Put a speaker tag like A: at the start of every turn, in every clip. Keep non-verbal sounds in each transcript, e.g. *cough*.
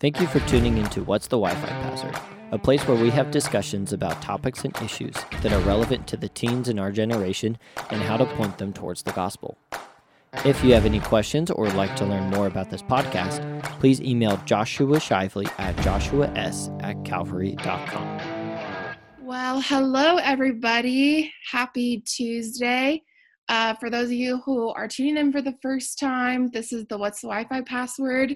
A: Thank you for tuning into What's the Wi Fi Password, a place where we have discussions about topics and issues that are relevant to the teens in our generation and how to point them towards the gospel. If you have any questions or would like to learn more about this podcast, please email Joshua Shively at joshuas at calvary.com.
B: Well, hello, everybody. Happy Tuesday. Uh, for those of you who are tuning in for the first time, this is the What's the Wi Fi Password.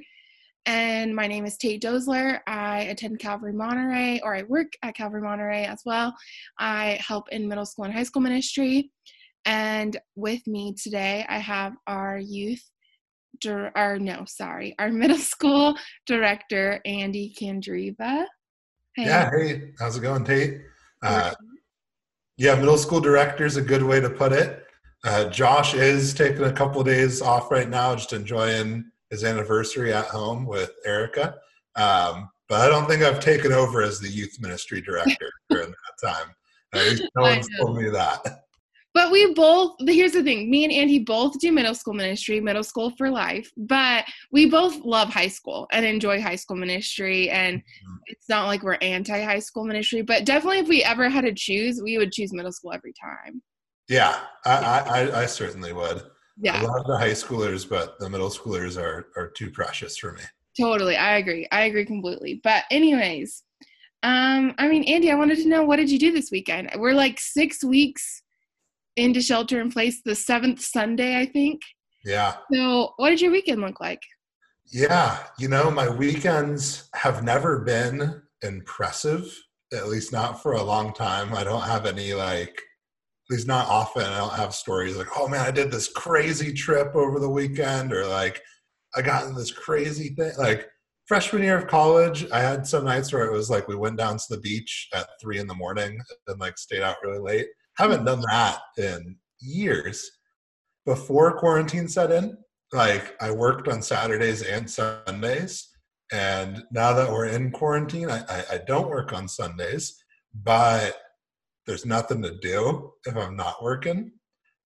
B: And my name is Tate Dozler. I attend Calvary Monterey, or I work at Calvary Monterey as well. I help in middle school and high school ministry. And with me today, I have our youth, or no, sorry, our *laughs* middle school director, Andy Candriva.
C: Hey. Yeah, hey, how's it going, Tate? Uh, yeah, middle school director is a good way to put it. Uh, Josh is taking a couple of days off right now, just enjoying his anniversary at home with Erica. Um, but I don't think I've taken over as the youth ministry director *laughs* during that time. At least no one's told me that.
B: But we both, here's the thing me and Andy both do middle school ministry, middle school for life, but we both love high school and enjoy high school ministry. And mm-hmm. it's not like we're anti high school ministry, but definitely if we ever had to choose, we would choose middle school every time.
C: Yeah, I, I, I certainly would. Yeah. A lot of the high schoolers, but the middle schoolers are, are too precious for me.
B: Totally. I agree. I agree completely. But, anyways, um, I mean, Andy, I wanted to know what did you do this weekend? We're like six weeks into shelter in place the seventh Sunday, I think.
C: Yeah.
B: So, what did your weekend look like?
C: Yeah, you know, my weekends have never been impressive, at least not for a long time. I don't have any like, least not often. I don't have stories like, oh man, I did this crazy trip over the weekend, or like, I got in this crazy thing. Like, freshman year of college, I had some nights where it was like we went down to the beach at three in the morning and like stayed out really late haven't done that in years. Before quarantine set in, like I worked on Saturdays and Sundays. And now that we're in quarantine, I, I, I don't work on Sundays, but there's nothing to do if I'm not working.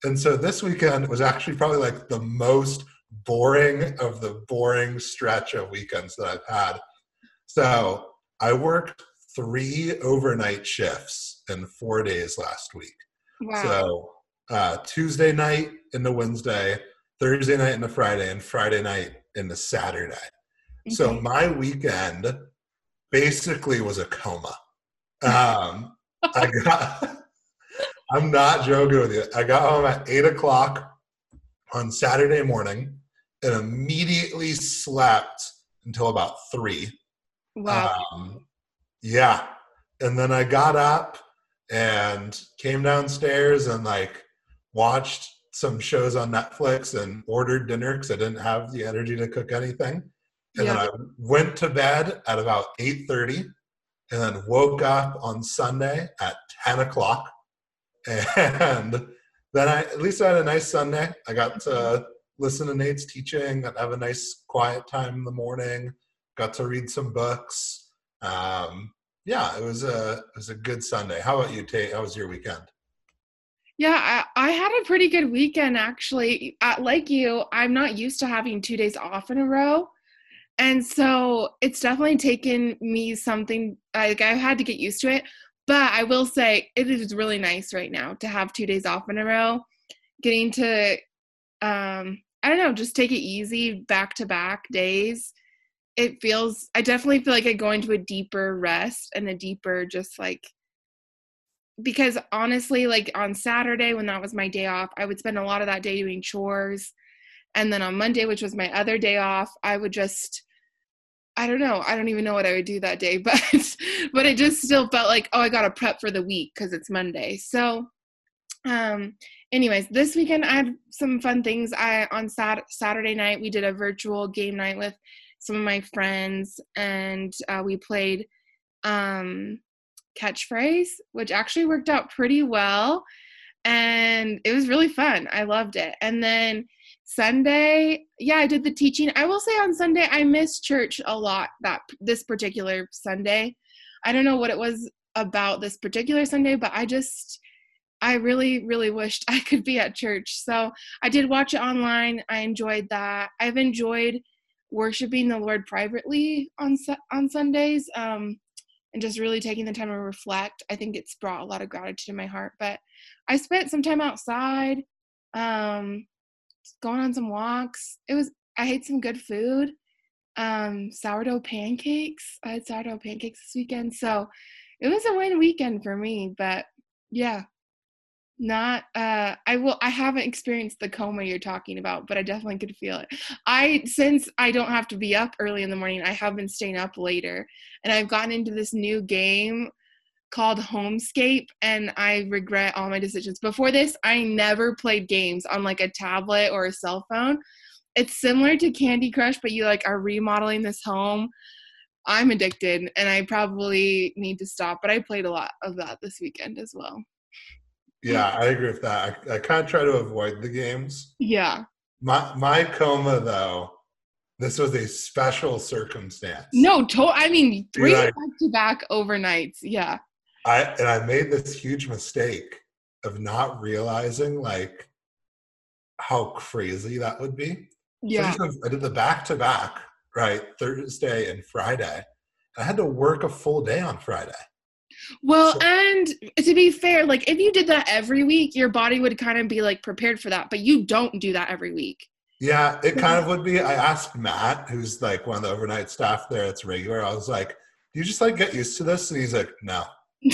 C: And so this weekend was actually probably like the most boring of the boring stretch of weekends that I've had. So I worked three overnight shifts in four days last week. Wow. So uh, Tuesday night into Wednesday, Thursday night into Friday, and Friday night into Saturday. Okay. So my weekend basically was a coma. Um, I got. I'm not joking with you. I got home at eight o'clock on Saturday morning and immediately slept until about three.
B: Wow. Um,
C: yeah. And then I got up and came downstairs and like watched some shows on Netflix and ordered dinner because I didn't have the energy to cook anything. And then I went to bed at about 8.30 and then woke up on Sunday at 10 o'clock. And then I, at least I had a nice Sunday. I got to listen to Nate's teaching, got to have a nice quiet time in the morning, got to read some books. Um, yeah, it was a it was a good Sunday. How about you, Tate? How was your weekend?
B: Yeah, I, I had a pretty good weekend actually. Uh, like you, I'm not used to having two days off in a row. And so it's definitely taken me something like I've had to get used to it. But I will say it is really nice right now to have two days off in a row. Getting to um I don't know, just take it easy back to back days it feels i definitely feel like i go into a deeper rest and a deeper just like because honestly like on saturday when that was my day off i would spend a lot of that day doing chores and then on monday which was my other day off i would just i don't know. I don't even know what i would do that day *laughs* but but it just still felt like oh i gotta prep for the week because it's monday. So um anyways this weekend i had some fun things. I on sat- saturday night we did a virtual game night with some of my friends and uh, we played um catchphrase which actually worked out pretty well and it was really fun. I loved it. And then sunday yeah i did the teaching i will say on sunday i missed church a lot that this particular sunday i don't know what it was about this particular sunday but i just I really, really wished *laughs* I could be at church. So I did watch it online. I enjoyed that. I've enjoyed worshiping the Lord privately on on Sundays, um, and just really taking the time to reflect. I think it's brought a lot of gratitude in my heart. But I spent some time outside, um, going on some walks. It was. I ate some good food. Um, sourdough pancakes. I had sourdough pancakes this weekend, so it was a win weekend for me. But yeah, not uh i will i haven't experienced the coma you're talking about but i definitely could feel it i since i don't have to be up early in the morning i have been staying up later and i've gotten into this new game called homescape and i regret all my decisions before this i never played games on like a tablet or a cell phone it's similar to candy crush but you like are remodeling this home i'm addicted and i probably need to stop but i played a lot of that this weekend as well
C: yeah, I agree with that. I, I kind of try to avoid the games.
B: Yeah.
C: My my coma though, this was a special circumstance.
B: No, to- I mean three back to back overnights. Yeah.
C: I and I made this huge mistake of not realizing like how crazy that would be.
B: Yeah.
C: So I did the back to back, right? Thursday and Friday. I had to work a full day on Friday.
B: Well, so, and to be fair, like if you did that every week, your body would kind of be like prepared for that, but you don't do that every week.
C: Yeah, it kind of *laughs* would be. I asked Matt, who's like one of the overnight staff there, it's regular. I was like, "Do you just like get used to this?" And he's like, "No, never do." *laughs*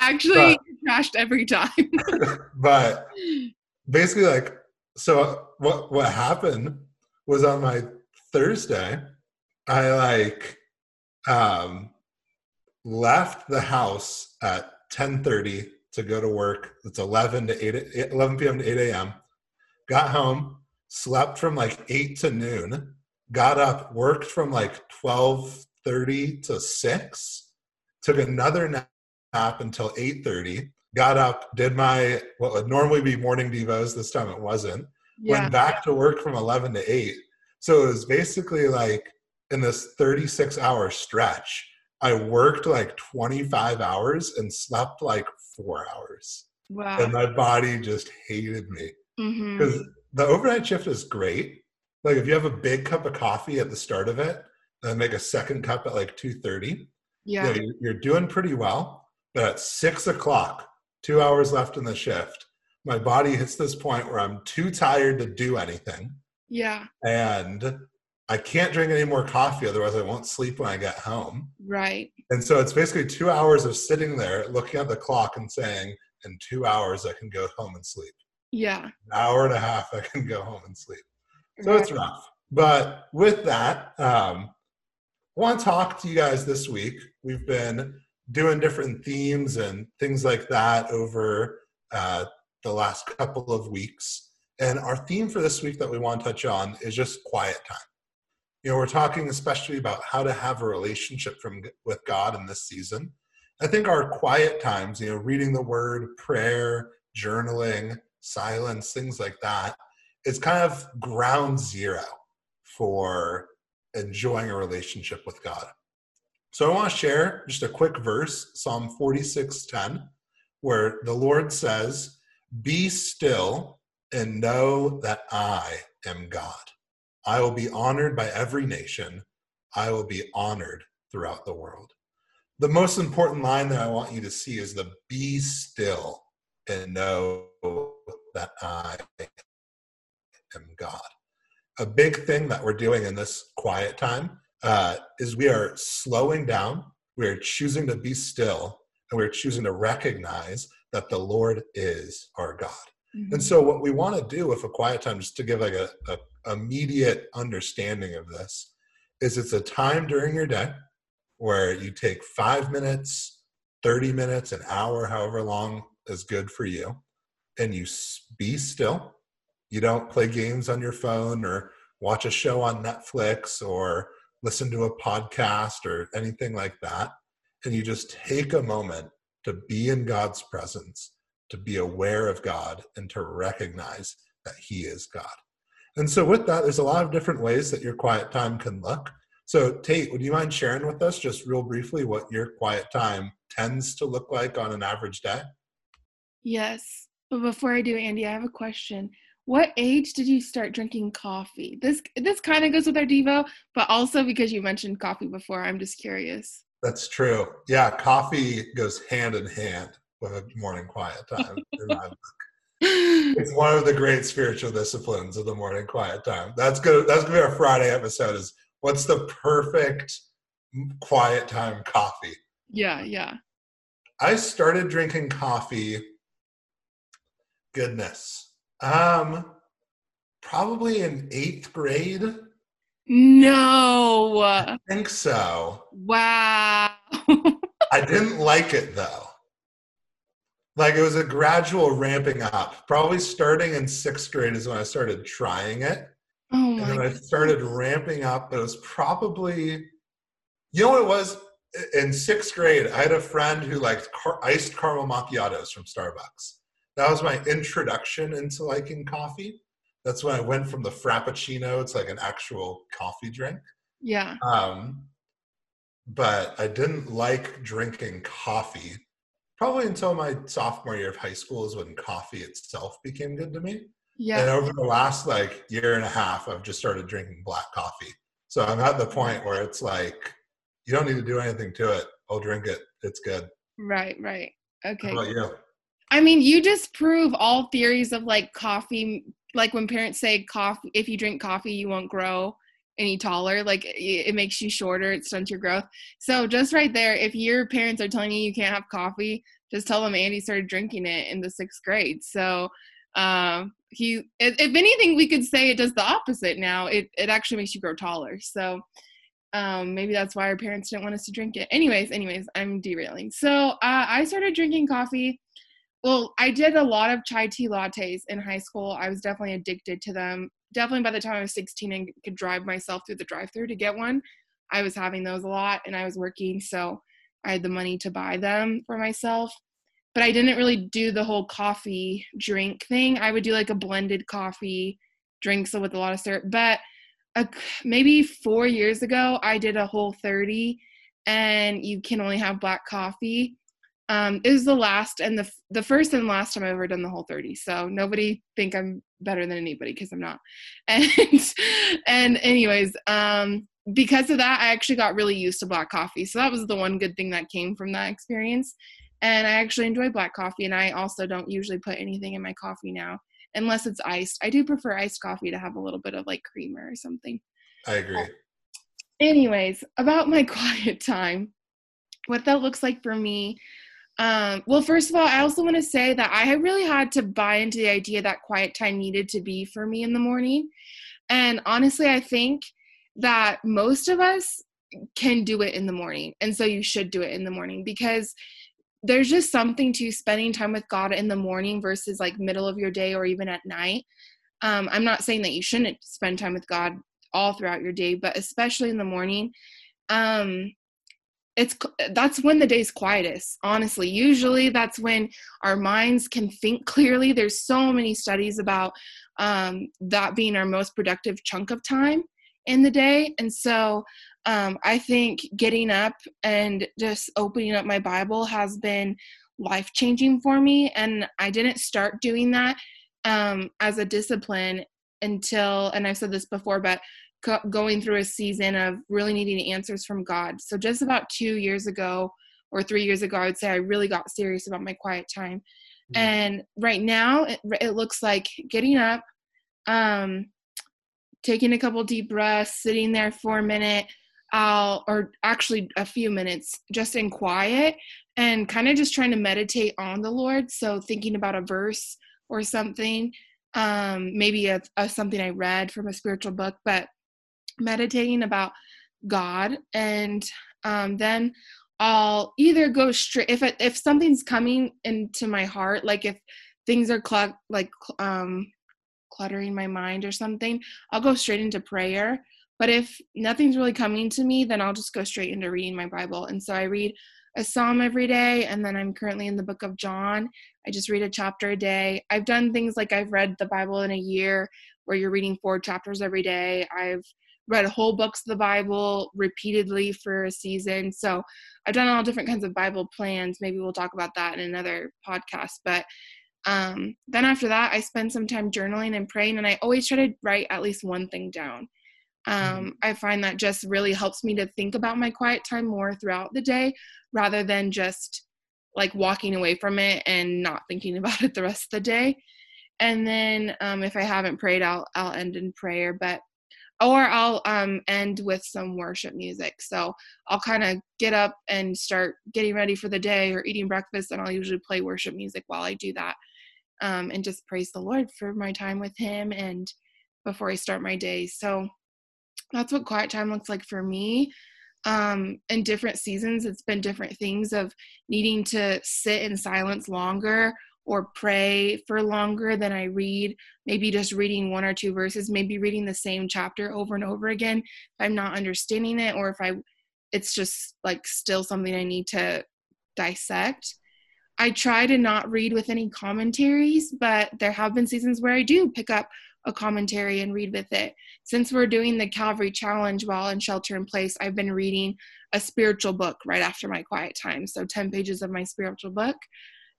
B: Actually, but, crashed every time. *laughs* *laughs*
C: but basically, like, so what? What happened was on my Thursday, I like um left the house at 10:30 to go to work. It's 11 to 8 11 p.m. to 8 a.m. Got home, slept from like 8 to noon, got up, worked from like 12:30 to 6, took another nap until 8:30, got up, did my what would normally be morning devos, this time it wasn't. Yeah. Went back to work from 11 to 8. So it was basically like in this 36 hour stretch I worked like 25 hours and slept like four hours.
B: Wow.
C: And my body just hated me.
B: Because mm-hmm.
C: the overnight shift is great. Like if you have a big cup of coffee at the start of it, then make a second cup at like 2.30.
B: Yeah.
C: You know, you're doing pretty well. But at six o'clock, two hours left in the shift, my body hits this point where I'm too tired to do anything.
B: Yeah.
C: And I can't drink any more coffee, otherwise I won't sleep when I get home.
B: Right.
C: And so it's basically two hours of sitting there looking at the clock and saying, in two hours I can go home and sleep.
B: Yeah.
C: An hour and a half I can go home and sleep. So right. it's rough. But with that, um, I want to talk to you guys this week. We've been doing different themes and things like that over uh, the last couple of weeks. And our theme for this week that we want to touch on is just quiet time. You know we're talking especially about how to have a relationship from with god in this season. I think our quiet times you know reading the word prayer journaling silence things like that is kind of ground zero for enjoying a relationship with god so i want to share just a quick verse psalm 46:10 where the lord says be still and know that i am god I will be honored by every nation. I will be honored throughout the world. The most important line that I want you to see is the be still and know that I am God. A big thing that we're doing in this quiet time uh, is we are slowing down, we are choosing to be still, and we're choosing to recognize that the Lord is our God. Mm-hmm. And so, what we want to do with a quiet time, just to give like a, a immediate understanding of this is it's a time during your day where you take five minutes, 30 minutes, an hour, however long is good for you and you be still, you don't play games on your phone or watch a show on Netflix or listen to a podcast or anything like that, and you just take a moment to be in God's presence, to be aware of God, and to recognize that He is God. And so, with that, there's a lot of different ways that your quiet time can look. So, Tate, would you mind sharing with us just real briefly what your quiet time tends to look like on an average day?
B: Yes. But before I do, Andy, I have a question. What age did you start drinking coffee? This this kind of goes with our Devo, but also because you mentioned coffee before, I'm just curious.
C: That's true. Yeah, coffee goes hand in hand with a morning quiet time. *laughs* it's one of the great spiritual disciplines of the morning quiet time. That's good. That's gonna be our Friday episode. Is what's the perfect quiet time coffee?
B: Yeah, yeah.
C: I started drinking coffee. Goodness, um, probably in eighth grade.
B: No.
C: I think so.
B: Wow. *laughs*
C: I didn't like it though. Like it was a gradual ramping up. Probably starting in sixth grade is when I started trying it.
B: Oh
C: and then I started ramping up. It was probably, you know what it was? In sixth grade, I had a friend who liked car- iced caramel macchiatos from Starbucks. That was my introduction into liking coffee that's when I went from the frappuccino. It's like an actual coffee drink.
B: Yeah.
C: Um, but I didn't like drinking coffee probably until my sophomore year of high school is when coffee itself became good to me.
B: Yeah.
C: And over the last like year and a half, I've just started drinking black coffee. So I'm at the point where it's like, you don't need to do anything to it. I'll drink it. It's good.
B: Right, right. Okay.
C: How about you?
B: I mean, you just prove all theories of like coffee like when parents say coffee if you drink coffee you won't grow any taller like it makes you shorter it stunts your growth. So just right there if your parents are telling you you can't have coffee just tell them andy started drinking it in the sixth grade. So um he if, if anything we could say it does the opposite now. It, it actually makes you grow taller. So um maybe that's why our parents didn't want us to drink it. Anyways anyways i'm derailing. So uh, i started drinking coffee well, I did a lot of chai tea lattes in high school. I was definitely addicted to them. Definitely by the time I was 16 and could drive myself through the drive through to get one, I was having those a lot and I was working. So I had the money to buy them for myself. But I didn't really do the whole coffee drink thing. I would do like a blended coffee drink, so with a lot of syrup. But a, maybe four years ago, I did a whole 30 and you can only have black coffee um, it was the last and the the first and last time I've ever done the whole 30. So nobody think I'm better than anybody because I'm not. *laughs* And and anyways, um, because of that, I actually got really used to black coffee. So that was the one good thing that came from that experience. And I actually enjoy black coffee. And I also don't usually put anything in my coffee now, unless it's iced. I do prefer iced coffee to have a little bit of like creamer or something.
C: I agree.
B: Anyways, about my *laughs* quiet time, what that looks like for me um, well, first of all, I also want to say that I really had to buy into the idea that quiet time needed to be for me in the morning. And honestly, I think that most of us can do it in the morning. And so you should do it in the morning because there's just something to spending time with God in the morning versus like middle of your day or even at night. Um, I'm not saying that you shouldn't spend time with God all throughout your day, but especially in the morning. Um, it's that's when the day's quietest honestly. Usually that's when our minds can think clearly. There's so many studies about um, that being our most productive chunk of time in the day. And so um, i think getting up and just opening up my bible has been life changing for me and i didn't start doing that um, as a discipline until and i've said this before but going through a season of really needing answers from God. So just about two years ago or three years ago, I would say I really got serious about my quiet time. Mm-hmm. And right now, it, it looks like getting up, um, taking a couple deep breaths, sitting there for a minute, I'll, or actually a few minutes, just in quiet, and kind of just trying to meditate on the Lord. So thinking about a verse or something, um, maybe a, a something I read from a spiritual book, but meditating about God. And um, then I'll either go straight if it, if something's coming into my heart, like if things are cl- like um, cluttering my mind or something, I'll go straight into prayer. But if nothing's really coming to me, then I'll just go straight into reading my Bible. And so I read a psalm every day, and then I'm currently in the book of John. I just read a chapter a day. I've done things like I've read the Bible in a year, where you're reading four chapters every day. I've read whole books of the Bible repeatedly for a season. So I've done all different kinds of Bible plans. Maybe we'll talk about that in another podcast. But um, then after that, I spend some time journaling and praying, and I always try to write at least one thing down. Um, mm-hmm. I find that just really helps me to think about my quiet time more throughout the day rather than just like walking away from it and not thinking *laughs* about it the rest of the day. And then um, if I haven't prayed, I'll I'll end in prayer. But or I'll um, end with some worship music. So I'll kind of get up and start getting ready for the day or eating breakfast, and I'll usually play worship music while I do that, um, and just praise the Lord for my time with Him and before I start my day. So that's what quiet time looks like for me. Um, in different seasons, it's been different things of needing to sit in silence longer or pray for longer than I read, maybe just reading one or two verses, maybe reading the same chapter over and over again if I'm not understanding it or if I it's just like still something I need to dissect. I try to not read with any commentaries, but there have been seasons where I do pick up a commentary and read with it. Since we're doing the Calvary Challenge while in shelter in place, I've been reading a spiritual book right after my quiet time. So 10 pages of my spiritual book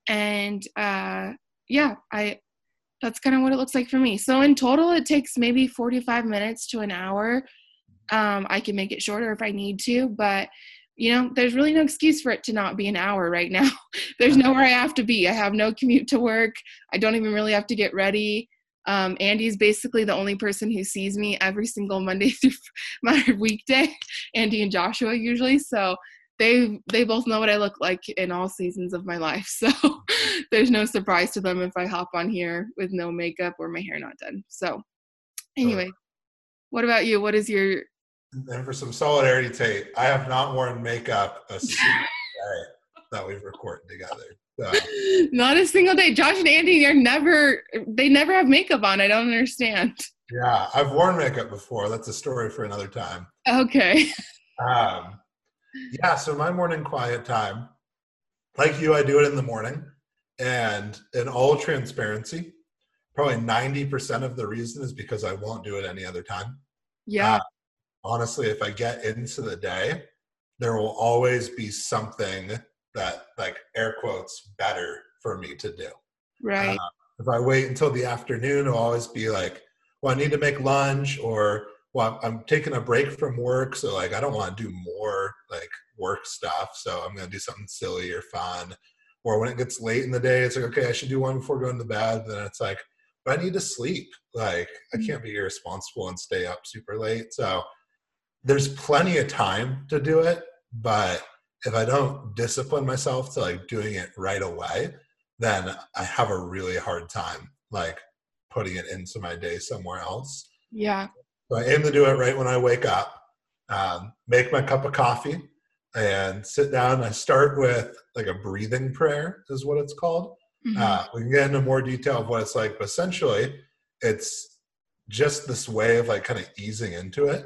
B: and uh, yeah i that's kind of what it looks like for me. So in total it takes maybe 45 minutes to an hour. Um, i can make it shorter if i need to but you know there's really no excuse for it to not be an hour right now. *laughs* There's nowhere i have to be. I have no commute to work. I don't even really have to get ready. Um, andy's basically the only person who sees me every single monday *laughs* through my weekday andy and joshua usually. So they they both know what I look like in all seasons of my life. *laughs* So there's no surprise to them if I hop on here with no makeup or my hair not done. So anyway, what about you? What is your
C: and for some solidarity Tate, I have not worn makeup a *laughs* single day that we've recorded together. So.
B: Not a single day. Josh and Andy are never they never have makeup on. I don't understand.
C: Yeah, I've worn makeup before. That's a story for another time.
B: Okay. *laughs*
C: Um, yeah, so my morning quiet time, like you, I do it in the morning. And in all transparency, probably 90% of the reason is because I won't do it any other time.
B: Yeah. Uh,
C: honestly, if I get into the day, there will always be something that, like, air quotes, better for me to do.
B: Right.
C: Uh, if I wait until the afternoon, it'll always be like, well, I need to make lunch or well i'm taking a break from work so like i don't want to do more like work stuff so i'm going to do something silly or fun. Or when it gets late in the day it's like okay i should do one before going to bed then it's like but i need to sleep. Like i mm. can't be irresponsible and stay up super late so there's plenty of time to do it but if i don't discipline myself to like doing it right away then i have a really hard time like putting it into my day somewhere else.
B: Yeah
C: so I aim to do it right when I wake up, um, make my cup of coffee, and sit down. I start with like a breathing prayer, is what it's called. Mm-hmm. Uh, we can get into more detail of what it's like, but essentially, it's just this way of like kind of easing into it.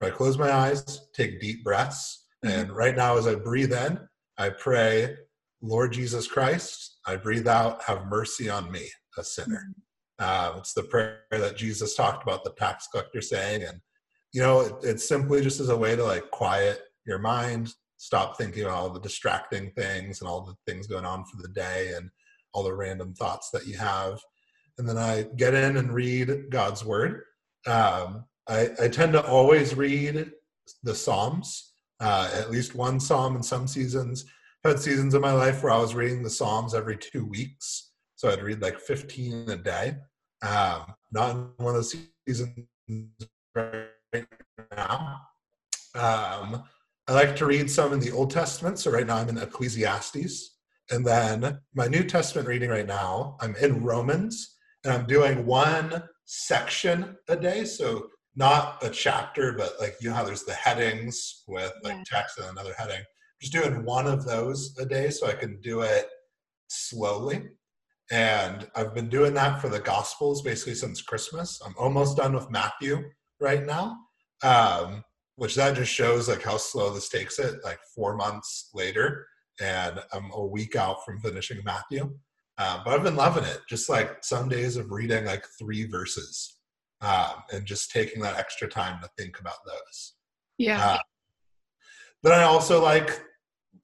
C: I close my eyes, take deep breaths, mm-hmm. and right now, as I breathe in, I pray, Lord Jesus Christ, I breathe out, have mercy on me, a sinner. Mm-hmm. Uh, it's the prayer that Jesus talked about the tax collector saying, and you know, it, it's simply just as a way to like quiet your mind, stop thinking about all the distracting things and all the things going on for the day and all the random thoughts that you have. And then I get in and read God's word. Um, I, I, tend to always read the Psalms, uh, at least one Psalm in some seasons. I've had seasons in my life where I was reading the Psalms every two weeks. So I'd read like 15 a day. Um, not in one of the seasons right now. Um, I like to read some in the Old Testament. So right now I'm in Ecclesiastes. And then my New Testament reading right now, I'm in Romans and I'm doing one section a day. So not a chapter, but like you know how there's the headings with like text and another heading. just doing one of those a day so I can do it slowly. And I've been doing that for the Gospels basically since Christmas. I'm almost done with Matthew right now, um, which that just shows like how slow this takes it. Like four months later, and I'm a week out from finishing Matthew. Um, but I've been loving it. Just like some days of reading like three verses um, and just taking that extra time to think about those.
B: Yeah. Uh,
C: then I also like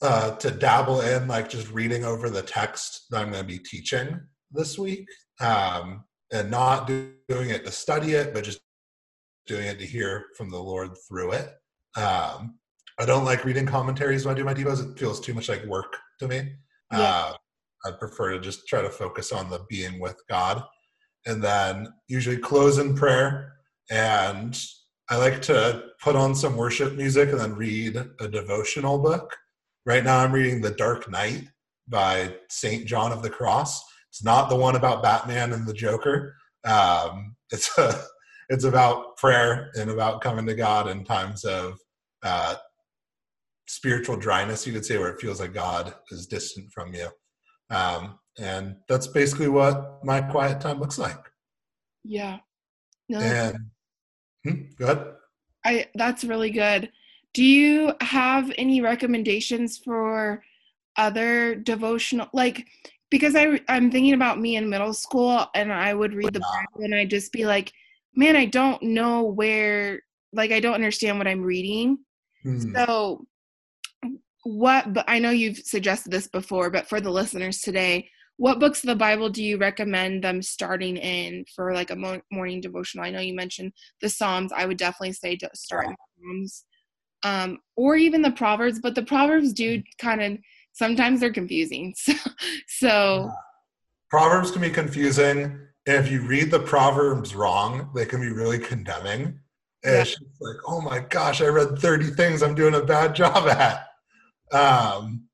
C: uh, to dabble in like just reading over the text that I'm going to be teaching this week, um, and not do, doing it to study it, but just doing it to hear from the Lord through it. Um, I don't like reading commentaries when I do my devos; it feels too much like work to me. Yeah. Uh, I prefer to just try to focus on the being with God, and then usually close in prayer and I like to put on some worship music and then read a devotional book. Right now, I'm reading The Dark Night by St. John of the Cross. It's not the one about Batman and the Joker. Um, it's a, *laughs* it's about prayer and about coming to God in times of uh, spiritual dryness, you could say, where it feels like God is distant from you. Um, and that's basically what my quiet time looks like.
B: Yeah.
C: No. And Hmm, go ahead.
B: I that's really good. Do you have any recommendations for other devotional like because I I'm thinking about me in middle school and I would read the Bible and I'd just be like, man, I don't know where like I don't understand what I'm reading. Hmm. So what but I know you've suggested this before, but for the listeners today, what books of the bible do you recommend them starting in for like a mo- morning devotional? I know you mentioned the psalms. I would definitely say start in psalms um, or even the proverbs but the proverbs do kind of sometimes they're confusing *laughs* so, so
C: proverbs can be confusing and if you read the proverbs wrong they can be really condemning and yeah. it's like oh my gosh i read 30 things i'm doing a bad *laughs* job at um,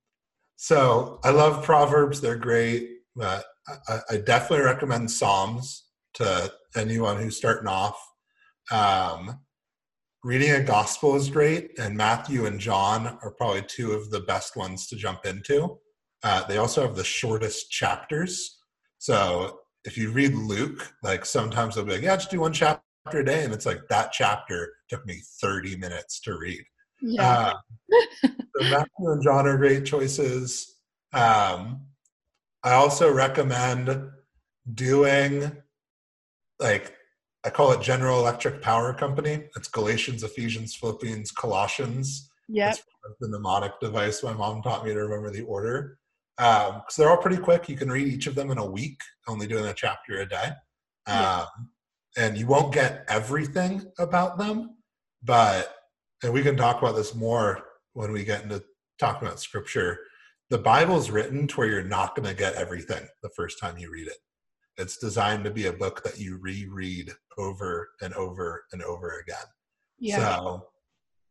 C: so I love Proverbs; they're great. But I, I definitely recommend Psalms to anyone who's starting off. Um, reading a gospel is great, and Matthew and John are probably two of the best ones to jump into. Uh, they also have the shortest chapters. So if you read Luke, like sometimes they'll be like, yeah, just do one chapter a day. And it's like that chapter took me 30 minutes to read. Yeah. Uh, so Matthew and John are great choices. Um, I also recommend doing like I call it General Electric Power Company. It's Galatians, Ephesians, Philippians, Colossians.
B: Yeah.
C: The mnemonic device my mom taught me to remember the order. Um, because they're all pretty quick. You can read each of them in a week, only doing a chapter a day. Um, yeah. and you won't get everything about them, but and we can talk about this more when we get into talking about scripture. The Bible's written to where you're not going to get everything the first time you read it. It's designed to be a book that you reread over and over and over again. Yeah. So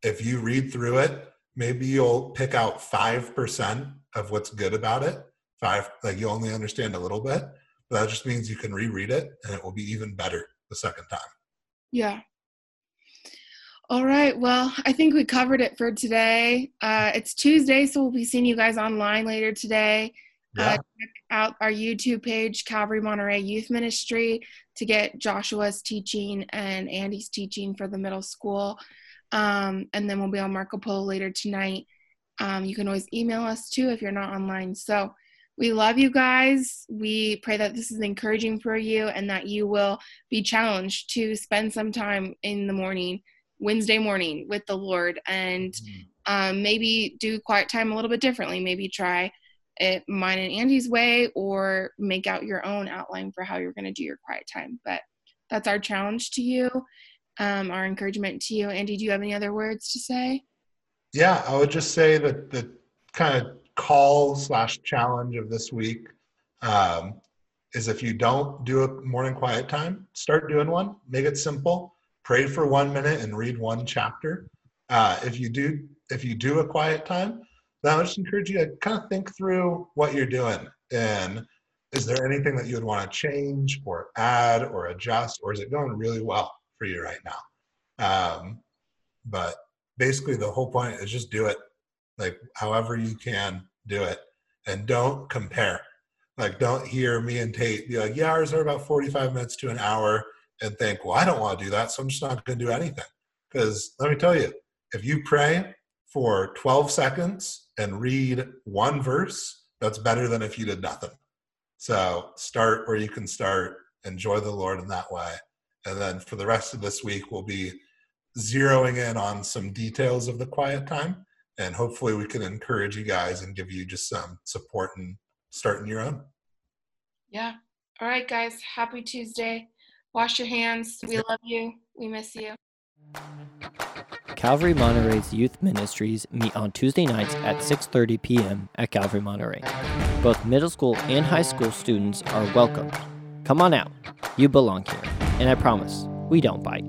C: if you read through it, maybe you'll pick out 5% of what's good about it. Five, like you only understand a little bit, but that just means you can reread it and it will be even better the second time.
B: Yeah. All right. Well, I think we covered it for today. Uh, it's Tuesday, so we'll be seeing you guys online later today. Uh, yeah. Uh, check out our YouTube page, Calvary Monterey Youth Ministry, to get Joshua's teaching and Andy's teaching for the middle school. Um, and then we'll be on Marco Polo later tonight. Um, you can always email us too if you're not online. So we love you guys. We pray that this is encouraging for you and that you will be challenged to spend some time in the morning Wednesday morning with the Lord and mm-hmm. um, maybe do quiet time a little bit differently. Maybe try it mine and Andy's way or make out your own outline for how you're going to do your quiet time. But that's our challenge to you, um, our encouragement to you. Andy, do you have any other words to say?
C: Yeah, I would just say that the kind of call slash challenge of this week um, is if you don't do a morning quiet time, start doing one. Make it simple pray for one minute and read one chapter. Uh, if you do, if you do a quiet time, then I just encourage you to kind of think through what you're doing and is there anything that you would want to change or add or adjust, or is it going really well for you right now? Um, but basically, the whole point is just do it. Like, however you can do it. And don't compare. Like, don't hear me and Tate be like, yeah, ours are about 45 minutes to an hour and think, well, I don't want to do that. So I'm just not going to do anything. Because let me tell you, if you pray for 12 seconds and read one verse, that's better than if you did nothing. So start where you can start, enjoy the Lord in that way. And then for the rest of this week, we'll be zeroing in on some details of the quiet time. And hopefully, we can encourage you guys and give you just some support in starting your own.
B: Yeah. All right, guys. Happy Tuesday. Wash your hands. We love you. We miss you.
A: Calvary Monterey's youth ministries meet on Tuesday nights at 6:30 p.m. at Calvary Monterey. Both middle school and high school students are welcome. Come on out. You belong here, and I promise we don't bite.